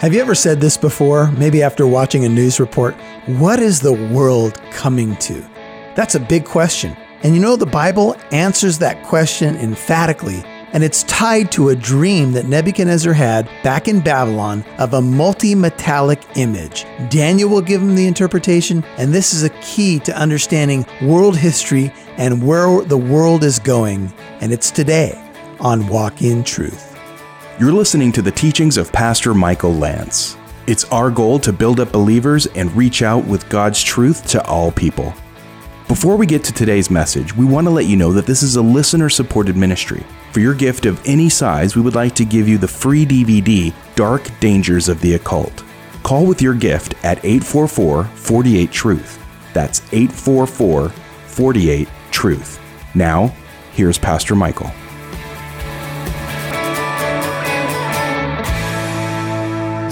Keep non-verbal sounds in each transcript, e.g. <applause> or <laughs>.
Have you ever said this before, maybe after watching a news report? What is the world coming to? That's a big question. And you know, the Bible answers that question emphatically, and it's tied to a dream that Nebuchadnezzar had back in Babylon of a multi metallic image. Daniel will give him the interpretation, and this is a key to understanding world history and where the world is going. And it's today on Walk in Truth. You're listening to the teachings of Pastor Michael Lance. It's our goal to build up believers and reach out with God's truth to all people. Before we get to today's message, we want to let you know that this is a listener supported ministry. For your gift of any size, we would like to give you the free DVD, Dark Dangers of the Occult. Call with your gift at 844 48 Truth. That's 844 48 Truth. Now, here's Pastor Michael.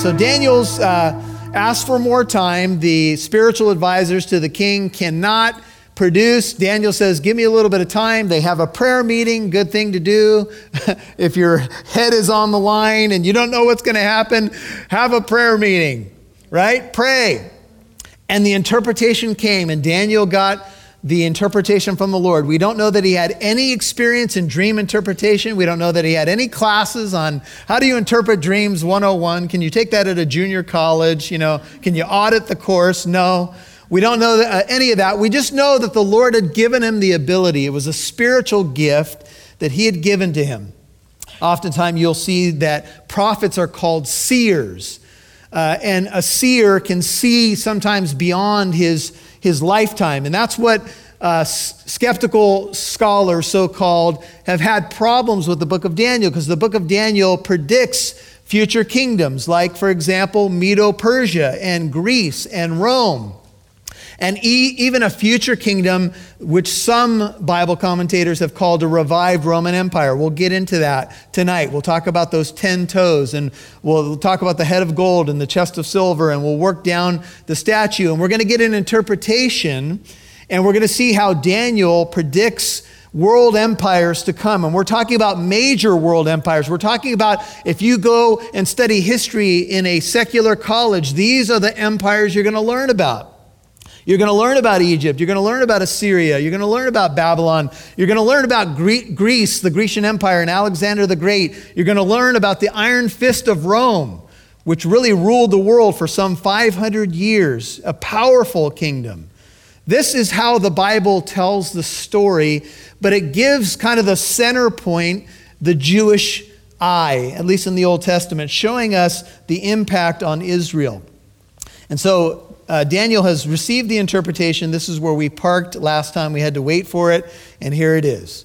So Daniel's uh, asked for more time. The spiritual advisors to the king cannot produce. Daniel says, Give me a little bit of time. They have a prayer meeting, good thing to do. <laughs> if your head is on the line and you don't know what's going to happen, have a prayer meeting, right? Pray. And the interpretation came, and Daniel got the interpretation from the Lord. We don't know that he had any experience in dream interpretation. We don't know that he had any classes on how do you interpret dreams 101. Can you take that at a junior college? You know, can you audit the course? No. We don't know that, uh, any of that. We just know that the Lord had given him the ability. It was a spiritual gift that he had given to him. Oftentimes, you'll see that prophets are called seers. Uh, and a seer can see sometimes beyond his his lifetime. And that's what uh, skeptical scholars, so called, have had problems with the book of Daniel because the book of Daniel predicts future kingdoms, like, for example, Medo Persia and Greece and Rome and e- even a future kingdom, which some Bible commentators have called a revived Roman Empire. We'll get into that tonight. We'll talk about those 10 toes, and we'll talk about the head of gold and the chest of silver, and we'll work down the statue. And we're going to get an interpretation, and we're going to see how Daniel predicts world empires to come. And we're talking about major world empires. We're talking about if you go and study history in a secular college, these are the empires you're going to learn about. You're going to learn about Egypt. You're going to learn about Assyria. You're going to learn about Babylon. You're going to learn about Greece, the Grecian Empire, and Alexander the Great. You're going to learn about the iron fist of Rome, which really ruled the world for some 500 years, a powerful kingdom. This is how the Bible tells the story, but it gives kind of the center point, the Jewish eye, at least in the Old Testament, showing us the impact on Israel. And so uh, Daniel has received the interpretation. This is where we parked last time. We had to wait for it, and here it is.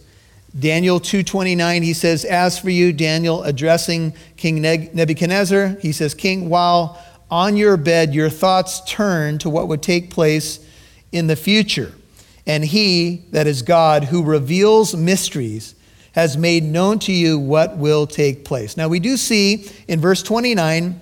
Daniel 2:29 he says as for you Daniel addressing King Nebuchadnezzar he says king while on your bed your thoughts turn to what would take place in the future and he that is God who reveals mysteries has made known to you what will take place. Now we do see in verse 29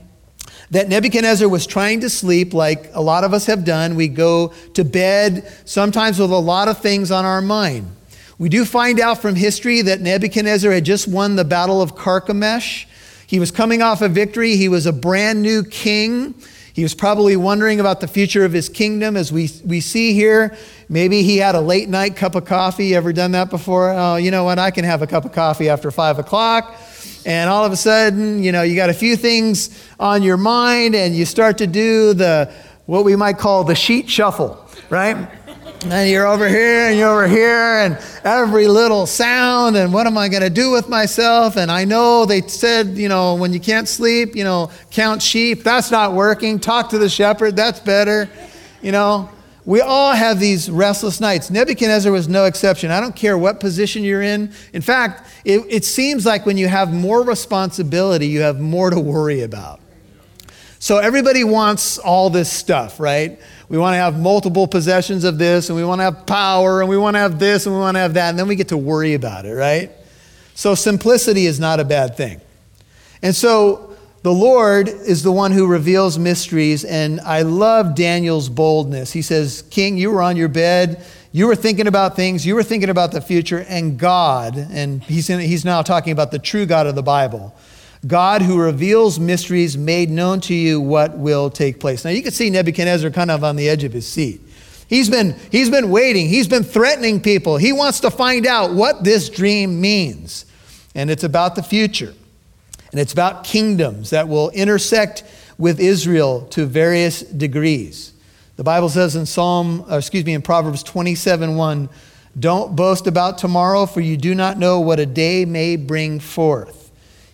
that Nebuchadnezzar was trying to sleep like a lot of us have done. We go to bed sometimes with a lot of things on our mind. We do find out from history that Nebuchadnezzar had just won the Battle of Carchemish. He was coming off a victory. He was a brand new king. He was probably wondering about the future of his kingdom. As we, we see here, maybe he had a late night cup of coffee. Ever done that before? Oh, you know what? I can have a cup of coffee after five o'clock and all of a sudden, you know, you got a few things on your mind and you start to do the what we might call the sheet shuffle, right? and you're over here and you're over here and every little sound and what am I going to do with myself? And I know they said, you know, when you can't sleep, you know, count sheep. That's not working. Talk to the shepherd. That's better. You know, we all have these restless nights. Nebuchadnezzar was no exception. I don't care what position you're in. In fact, it, it seems like when you have more responsibility, you have more to worry about. So everybody wants all this stuff, right? We want to have multiple possessions of this, and we want to have power, and we want to have this, and we want to have that, and then we get to worry about it, right? So simplicity is not a bad thing. And so the Lord is the one who reveals mysteries, and I love Daniel's boldness. He says, King, you were on your bed, you were thinking about things, you were thinking about the future, and God, and he's, in, he's now talking about the true God of the Bible. God who reveals mysteries made known to you what will take place. Now you can see Nebuchadnezzar kind of on the edge of his seat. He's been, he's been waiting, he's been threatening people. He wants to find out what this dream means. And it's about the future. And it's about kingdoms that will intersect with Israel to various degrees. The Bible says in Psalm, uh, excuse me, in Proverbs 27 1, don't boast about tomorrow, for you do not know what a day may bring forth.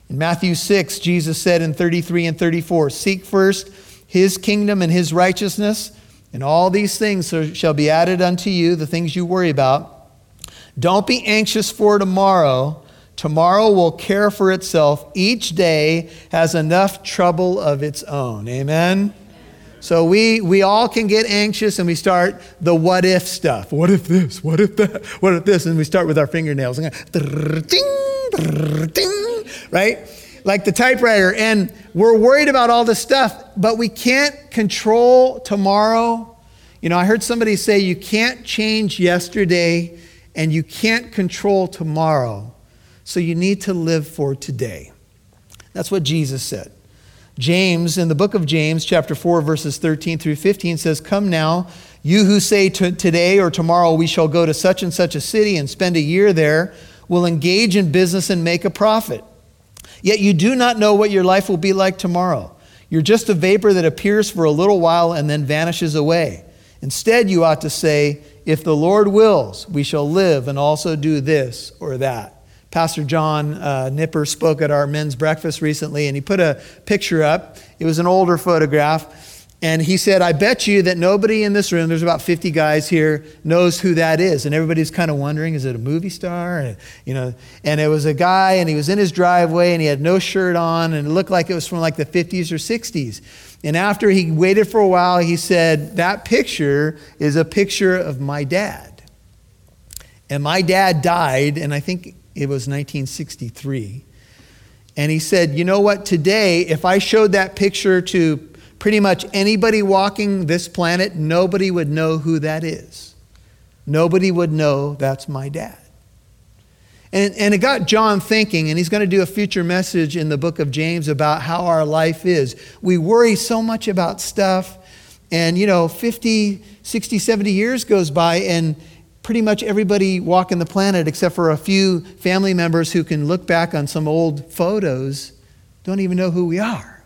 In Matthew 6, Jesus said in 33 and 34, Seek first his kingdom and his righteousness, and all these things shall be added unto you, the things you worry about. Don't be anxious for tomorrow. Tomorrow will care for itself. Each day has enough trouble of its own. Amen. So we, we all can get anxious and we start the what if stuff. What if this? What if that? What if this? And we start with our fingernails. Right? Like the typewriter. And we're worried about all this stuff, but we can't control tomorrow. You know, I heard somebody say you can't change yesterday and you can't control tomorrow. So you need to live for today. That's what Jesus said. James, in the book of James, chapter 4, verses 13 through 15, says, Come now, you who say to today or tomorrow we shall go to such and such a city and spend a year there, will engage in business and make a profit. Yet you do not know what your life will be like tomorrow. You're just a vapor that appears for a little while and then vanishes away. Instead, you ought to say, If the Lord wills, we shall live and also do this or that. Pastor John uh, Nipper spoke at our men's breakfast recently, and he put a picture up. It was an older photograph. And he said, I bet you that nobody in this room, there's about 50 guys here, knows who that is. And everybody's kind of wondering, is it a movie star? And, you know, and it was a guy, and he was in his driveway, and he had no shirt on, and it looked like it was from like the 50s or 60s. And after he waited for a while, he said, That picture is a picture of my dad. And my dad died, and I think it was 1963. And he said, You know what? Today, if I showed that picture to pretty much anybody walking this planet, nobody would know who that is. Nobody would know that's my dad. And, and it got John thinking, and he's going to do a future message in the book of James about how our life is. We worry so much about stuff, and you know, 50, 60, 70 years goes by, and pretty much everybody walking the planet, except for a few family members who can look back on some old photos, don't even know who we are.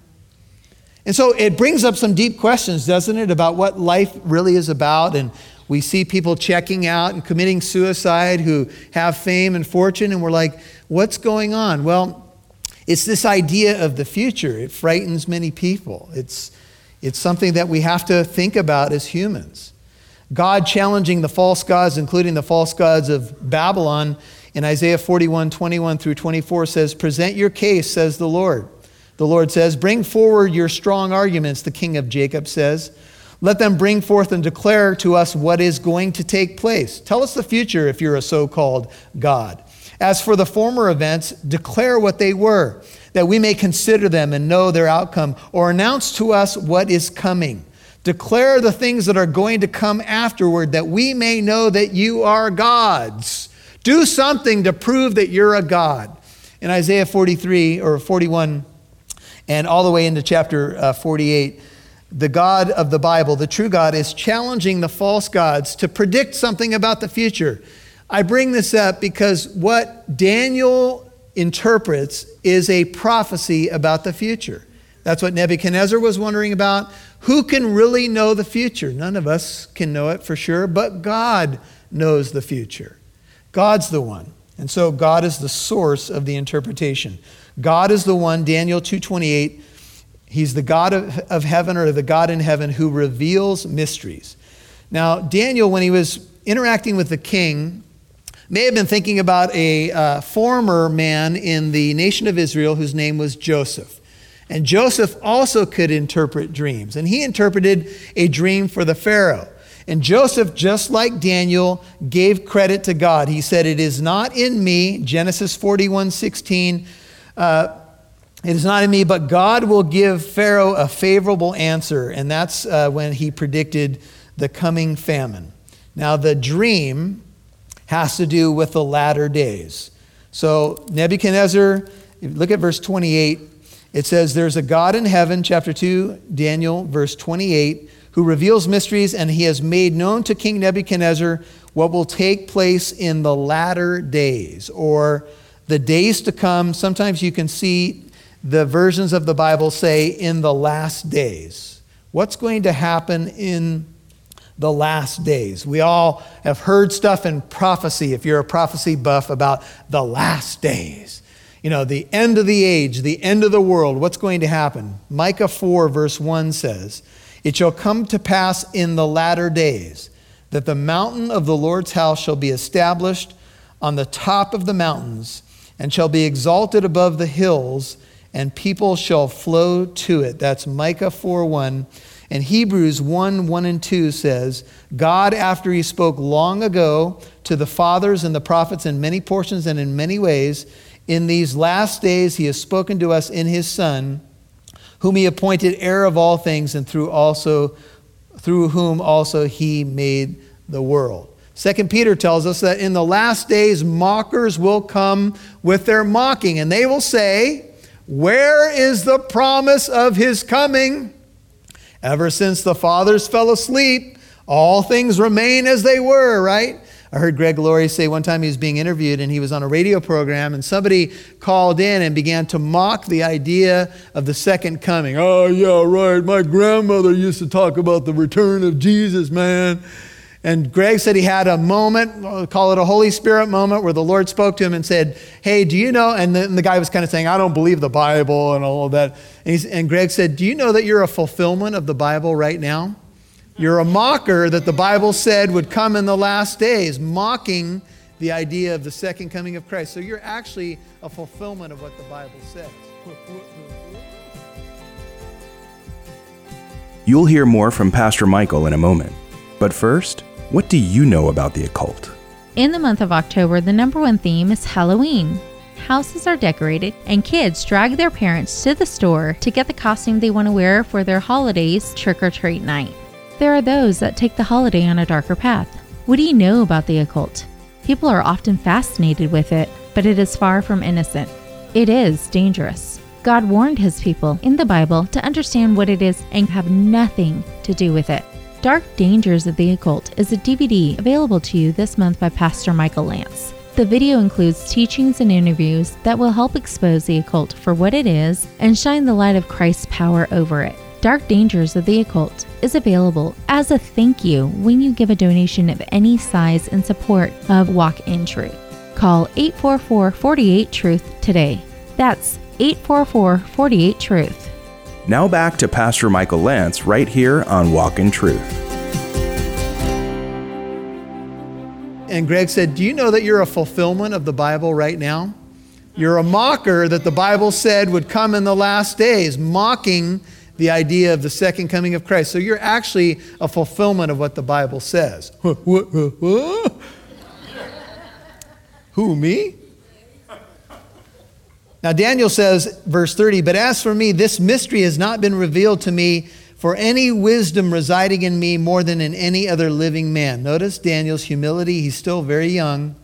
And so it brings up some deep questions, doesn't it, about what life really is about. And we see people checking out and committing suicide who have fame and fortune, and we're like, what's going on? Well, it's this idea of the future. It frightens many people. It's, it's something that we have to think about as humans. God challenging the false gods, including the false gods of Babylon, in Isaiah 41 21 through 24 says, Present your case, says the Lord. The Lord says, Bring forward your strong arguments, the king of Jacob says. Let them bring forth and declare to us what is going to take place. Tell us the future if you're a so called God. As for the former events, declare what they were, that we may consider them and know their outcome, or announce to us what is coming. Declare the things that are going to come afterward that we may know that you are gods. Do something to prove that you're a God. In Isaiah 43 or 41 and all the way into chapter uh, 48, the God of the Bible, the true God, is challenging the false gods to predict something about the future. I bring this up because what Daniel interprets is a prophecy about the future. That's what Nebuchadnezzar was wondering about. Who can really know the future? None of us can know it for sure, but God knows the future. God's the one. And so God is the source of the interpretation. God is the one, Daniel 2:28, he's the God of, of heaven or the God in heaven who reveals mysteries. Now, Daniel, when he was interacting with the king, may have been thinking about a uh, former man in the nation of Israel whose name was Joseph. And Joseph also could interpret dreams. And he interpreted a dream for the Pharaoh. And Joseph, just like Daniel, gave credit to God. He said, It is not in me, Genesis 41 16. Uh, it is not in me, but God will give Pharaoh a favorable answer. And that's uh, when he predicted the coming famine. Now, the dream has to do with the latter days. So, Nebuchadnezzar look at verse 28. It says, There's a God in heaven, chapter 2, Daniel, verse 28, who reveals mysteries, and he has made known to King Nebuchadnezzar what will take place in the latter days or the days to come. Sometimes you can see the versions of the Bible say in the last days. What's going to happen in the last days? We all have heard stuff in prophecy, if you're a prophecy buff, about the last days. You know, the end of the age, the end of the world, what's going to happen? Micah 4, verse 1 says, It shall come to pass in the latter days that the mountain of the Lord's house shall be established on the top of the mountains and shall be exalted above the hills and people shall flow to it. That's Micah 4 1. And Hebrews 1 1 and 2 says, God, after he spoke long ago to the fathers and the prophets in many portions and in many ways, in these last days he has spoken to us in his Son, whom he appointed heir of all things, and through also through whom also he made the world. Second Peter tells us that in the last days mockers will come with their mocking, and they will say, where is the promise of his coming? Ever since the fathers fell asleep, all things remain as they were, right? I heard Greg Laurie say one time he was being interviewed and he was on a radio program and somebody called in and began to mock the idea of the second coming. Oh, yeah, right. My grandmother used to talk about the return of Jesus, man. And Greg said he had a moment, call it a Holy Spirit moment, where the Lord spoke to him and said, Hey, do you know? And the, the guy was kind of saying, I don't believe the Bible and all of that. And, and Greg said, Do you know that you're a fulfillment of the Bible right now? You're a mocker that the Bible said would come in the last days, mocking the idea of the second coming of Christ. So you're actually a fulfillment of what the Bible says. You'll hear more from Pastor Michael in a moment. But first, what do you know about the occult? In the month of October, the number one theme is Halloween. Houses are decorated, and kids drag their parents to the store to get the costume they want to wear for their holidays trick or treat night. There are those that take the holiday on a darker path. What do you know about the occult? People are often fascinated with it, but it is far from innocent. It is dangerous. God warned his people in the Bible to understand what it is and have nothing to do with it. Dark Dangers of the Occult is a DVD available to you this month by Pastor Michael Lance. The video includes teachings and interviews that will help expose the occult for what it is and shine the light of Christ's power over it. Dark Dangers of the Occult is available as a thank you when you give a donation of any size in support of Walk in Truth. Call 844 48 Truth today. That's 844 48 Truth. Now back to Pastor Michael Lance right here on Walk in Truth. And Greg said, Do you know that you're a fulfillment of the Bible right now? You're a mocker that the Bible said would come in the last days, mocking the idea of the second coming of Christ. So you're actually a fulfillment of what the Bible says. <laughs> Who, me? Now, Daniel says, verse 30, but as for me, this mystery has not been revealed to me for any wisdom residing in me more than in any other living man. Notice Daniel's humility. He's still very young.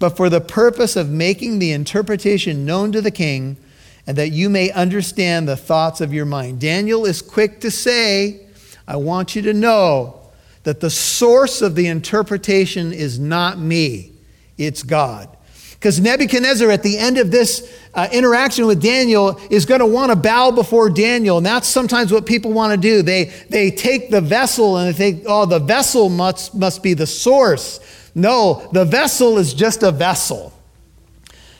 But for the purpose of making the interpretation known to the king, and that you may understand the thoughts of your mind. Daniel is quick to say, I want you to know that the source of the interpretation is not me, it's God. Because Nebuchadnezzar, at the end of this uh, interaction with Daniel, is going to want to bow before Daniel. And that's sometimes what people want to do. They, they take the vessel and they think, oh, the vessel must, must be the source. No, the vessel is just a vessel.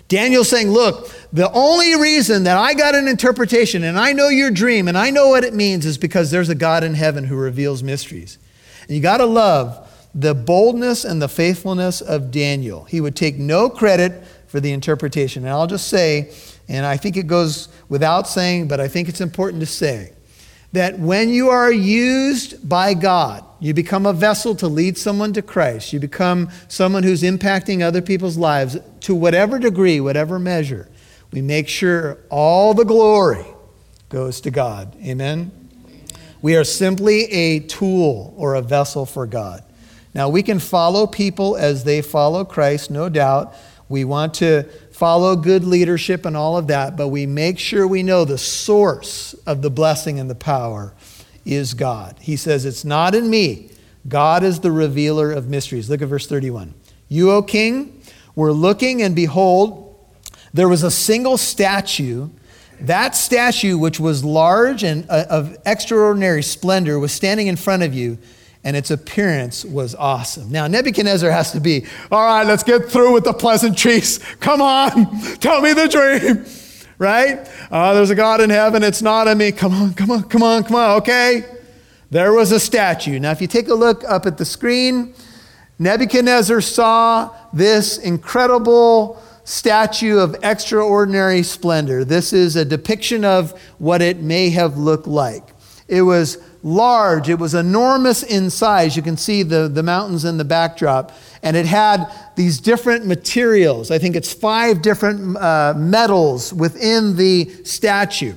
Daniel's saying, look, the only reason that I got an interpretation and I know your dream and I know what it means is because there's a God in heaven who reveals mysteries. And you got to love the boldness and the faithfulness of Daniel. He would take no credit for the interpretation. And I'll just say, and I think it goes without saying, but I think it's important to say, that when you are used by God, you become a vessel to lead someone to Christ. You become someone who's impacting other people's lives to whatever degree, whatever measure. We make sure all the glory goes to God. Amen? We are simply a tool or a vessel for God. Now, we can follow people as they follow Christ, no doubt. We want to follow good leadership and all of that, but we make sure we know the source of the blessing and the power is God. He says, It's not in me. God is the revealer of mysteries. Look at verse 31. You, O king, were looking, and behold, there was a single statue. That statue, which was large and uh, of extraordinary splendor, was standing in front of you, and its appearance was awesome. Now, Nebuchadnezzar has to be, all right, let's get through with the pleasantries. Come on, <laughs> tell me the dream, right? Uh, there's a God in heaven, it's not in me. Come on, come on, come on, come on, okay? There was a statue. Now, if you take a look up at the screen, Nebuchadnezzar saw this incredible statue of extraordinary splendor. This is a depiction of what it may have looked like. It was large, it was enormous in size. You can see the, the mountains in the backdrop. And it had these different materials. I think it's five different uh, metals within the statue.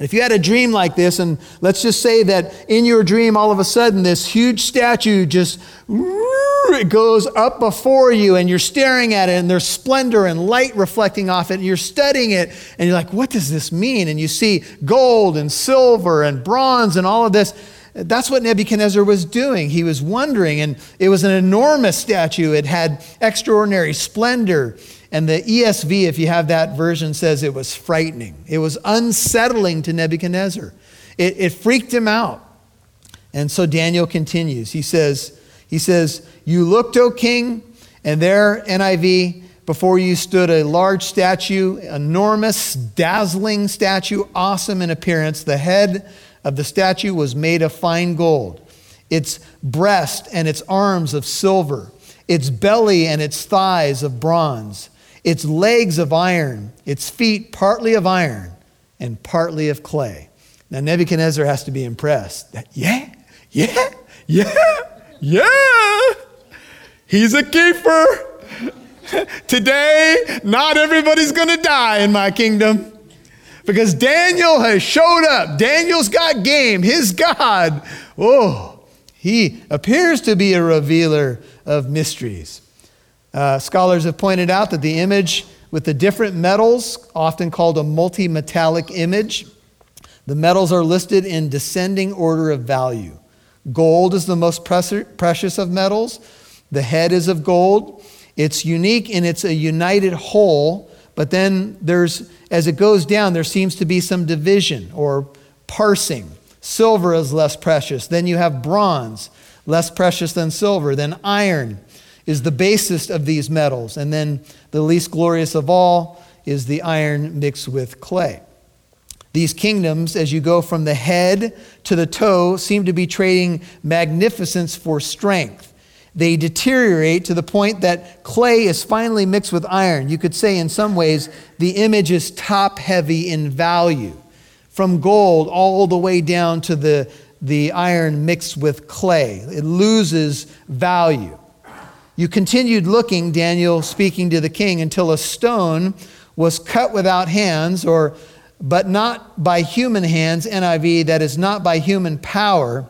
And if you had a dream like this, and let's just say that in your dream, all of a sudden, this huge statue just it goes up before you, and you're staring at it, and there's splendor and light reflecting off it, and you're studying it, and you're like, what does this mean? And you see gold and silver and bronze and all of this. That's what Nebuchadnezzar was doing. He was wondering, and it was an enormous statue. It had extraordinary splendor. And the ESV, if you have that version, says it was frightening. It was unsettling to Nebuchadnezzar. It, it freaked him out. And so Daniel continues. He says, he says, You looked, O king, and there, NIV, before you stood a large statue, enormous, dazzling statue, awesome in appearance. The head of the statue was made of fine gold, its breast and its arms of silver, its belly and its thighs of bronze its legs of iron, its feet partly of iron and partly of clay. Now, Nebuchadnezzar has to be impressed. That, yeah, yeah, yeah, yeah. He's a keeper. <laughs> Today, not everybody's going to die in my kingdom because Daniel has showed up. Daniel's got game. His God, oh, he appears to be a revealer of mysteries. Uh, scholars have pointed out that the image with the different metals, often called a multi-metallic image, the metals are listed in descending order of value. Gold is the most precious of metals. The head is of gold. It's unique and it's a united whole, but then there's, as it goes down, there seems to be some division or parsing. Silver is less precious. Then you have bronze, less precious than silver. Then iron, is the basest of these metals. And then the least glorious of all is the iron mixed with clay. These kingdoms, as you go from the head to the toe, seem to be trading magnificence for strength. They deteriorate to the point that clay is finally mixed with iron. You could say, in some ways, the image is top heavy in value, from gold all the way down to the, the iron mixed with clay. It loses value. You continued looking, Daniel speaking to the king, until a stone was cut without hands, or but not by human hands, NIV, that is not by human power.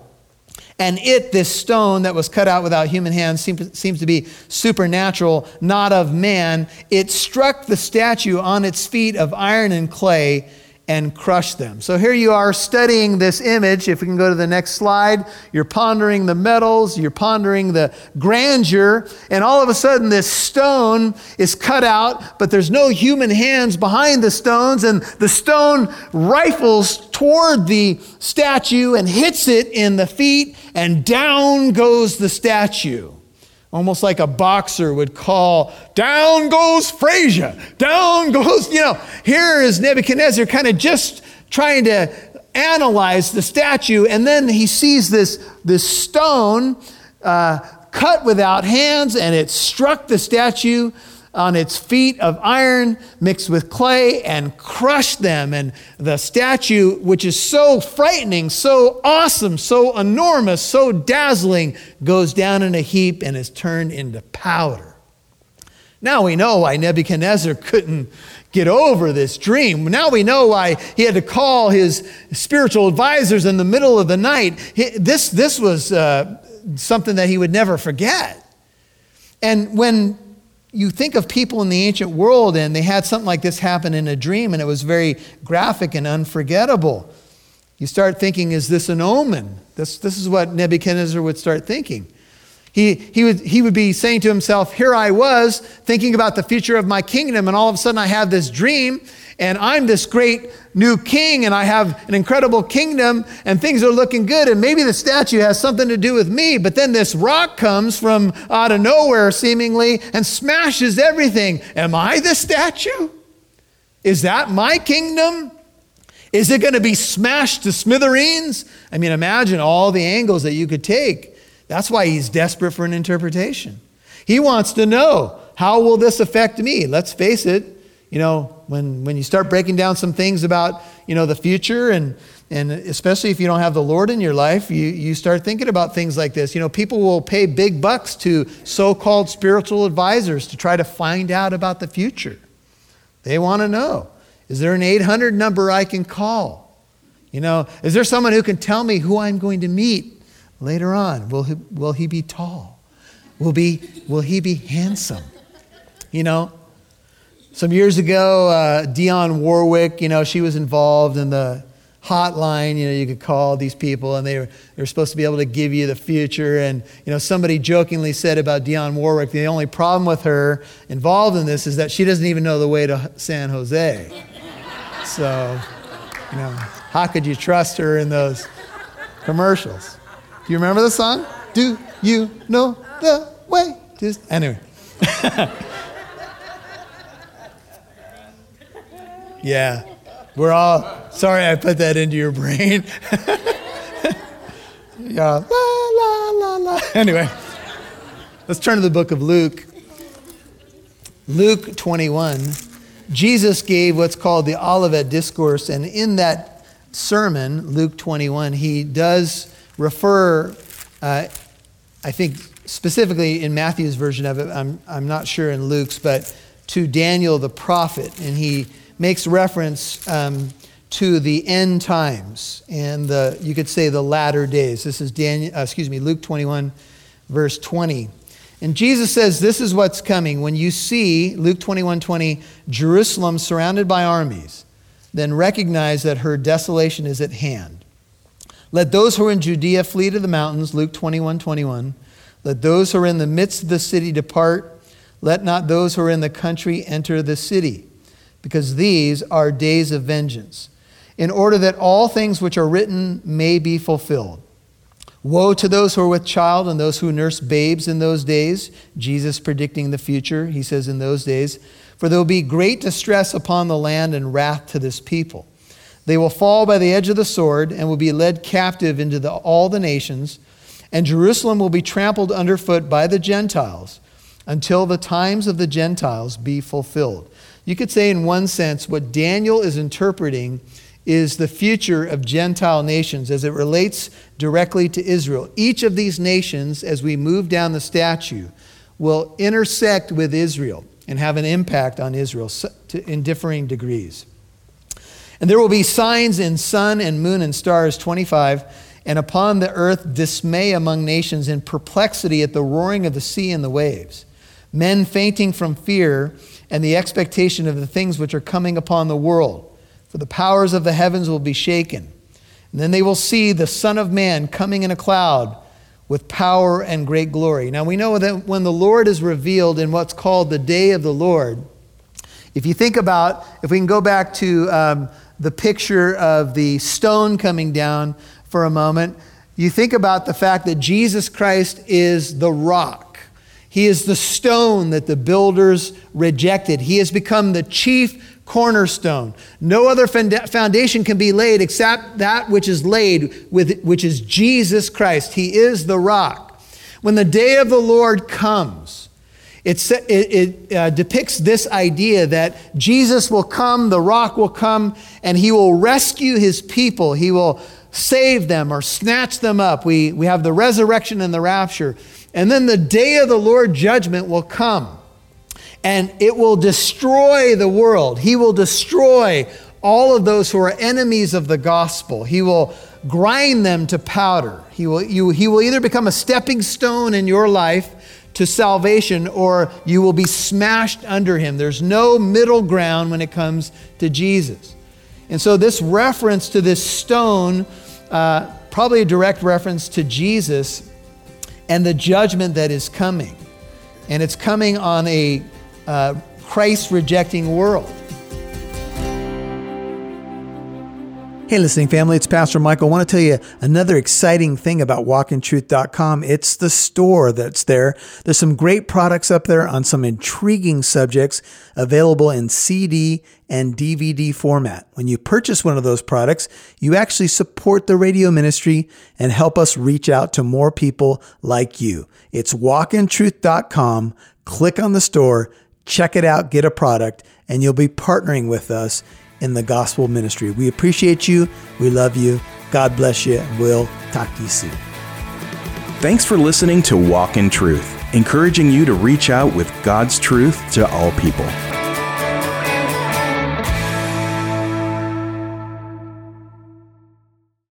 And it, this stone that was cut out without human hands, seems, seems to be supernatural, not of man. It struck the statue on its feet of iron and clay and crush them. So here you are studying this image. If we can go to the next slide, you're pondering the metals, you're pondering the grandeur, and all of a sudden this stone is cut out, but there's no human hands behind the stones, and the stone rifles toward the statue and hits it in the feet, and down goes the statue almost like a boxer would call, down goes Frazier, down goes, you know, here is Nebuchadnezzar kind of just trying to analyze the statue, and then he sees this, this stone uh, cut without hands, and it struck the statue on its feet of iron mixed with clay and crushed them. And the statue, which is so frightening, so awesome, so enormous, so dazzling, goes down in a heap and is turned into powder. Now we know why Nebuchadnezzar couldn't get over this dream. Now we know why he had to call his spiritual advisors in the middle of the night. This, this was uh, something that he would never forget. And when you think of people in the ancient world and they had something like this happen in a dream and it was very graphic and unforgettable. You start thinking, is this an omen? This, this is what Nebuchadnezzar would start thinking. He, he, would, he would be saying to himself, Here I was thinking about the future of my kingdom, and all of a sudden I have this dream, and I'm this great new king, and I have an incredible kingdom, and things are looking good, and maybe the statue has something to do with me. But then this rock comes from out of nowhere, seemingly, and smashes everything. Am I the statue? Is that my kingdom? Is it going to be smashed to smithereens? I mean, imagine all the angles that you could take. That's why he's desperate for an interpretation. He wants to know how will this affect me? Let's face it, you know, when, when you start breaking down some things about, you know, the future and, and especially if you don't have the Lord in your life, you, you start thinking about things like this. You know, people will pay big bucks to so called spiritual advisors to try to find out about the future. They want to know is there an 800 number I can call? You know, is there someone who can tell me who I'm going to meet later on? Will he, will he be tall? Will, be, will he be handsome? You know, some years ago, uh, Dionne Warwick, you know, she was involved in the hotline. You know, you could call these people and they were, they were supposed to be able to give you the future. And, you know, somebody jokingly said about Dionne Warwick, the only problem with her involved in this is that she doesn't even know the way to San Jose. So, you know, how could you trust her in those commercials? You remember the song? Do you know the way? Just anyway. <laughs> yeah. We're all sorry I put that into your brain. <laughs> yeah. La la la la. <laughs> Anyway. Let's turn to the book of Luke. Luke 21. Jesus gave what's called the Olivet Discourse, and in that sermon, Luke 21, he does refer, uh, I think specifically in Matthew's version of it, I'm, I'm not sure in Luke's, but to Daniel the prophet. And he makes reference um, to the end times and the, you could say the latter days. This is Daniel, uh, excuse me, Luke 21, verse 20. And Jesus says, This is what's coming. When you see, Luke 21 20, Jerusalem surrounded by armies, then recognize that her desolation is at hand. Let those who are in Judea flee to the mountains, Luke 21 21. Let those who are in the midst of the city depart. Let not those who are in the country enter the city, because these are days of vengeance, in order that all things which are written may be fulfilled. Woe to those who are with child and those who nurse babes in those days. Jesus predicting the future, he says, in those days. For there will be great distress upon the land and wrath to this people. They will fall by the edge of the sword and will be led captive into the, all the nations, and Jerusalem will be trampled underfoot by the Gentiles until the times of the Gentiles be fulfilled. You could say, in one sense, what Daniel is interpreting is the future of Gentile nations as it relates directly to Israel. Each of these nations, as we move down the statue, will intersect with Israel and have an impact on Israel in differing degrees. And there will be signs in sun and moon and stars, 25, and upon the earth dismay among nations in perplexity at the roaring of the sea and the waves. Men fainting from fear and the expectation of the things which are coming upon the world. For the powers of the heavens will be shaken. And then they will see the Son of Man coming in a cloud with power and great glory. Now we know that when the Lord is revealed in what's called the day of the Lord, if you think about, if we can go back to um, the picture of the stone coming down for a moment, you think about the fact that Jesus Christ is the rock. He is the stone that the builders rejected. He has become the chief cornerstone. No other foundation can be laid except that which is laid with which is Jesus Christ. He is the rock. When the day of the Lord comes, it, it uh, depicts this idea that Jesus will come, the rock will come, and he will rescue his people. He will save them or snatch them up. We, we have the resurrection and the rapture. And then the day of the Lord judgment will come, and it will destroy the world. He will destroy all of those who are enemies of the gospel. He will grind them to powder. He will, you, he will either become a stepping stone in your life to salvation or you will be smashed under him. There's no middle ground when it comes to Jesus. And so, this reference to this stone, uh, probably a direct reference to Jesus and the judgment that is coming. And it's coming on a uh, Christ rejecting world. Hey, listening family, it's Pastor Michael. I want to tell you another exciting thing about walkintruth.com. It's the store that's there. There's some great products up there on some intriguing subjects available in CD and DVD format. When you purchase one of those products, you actually support the radio ministry and help us reach out to more people like you. It's walkintruth.com. Click on the store, check it out, get a product, and you'll be partnering with us in the gospel ministry. We appreciate you. We love you. God bless you. We'll talk to you soon. Thanks for listening to Walk in Truth, encouraging you to reach out with God's truth to all people.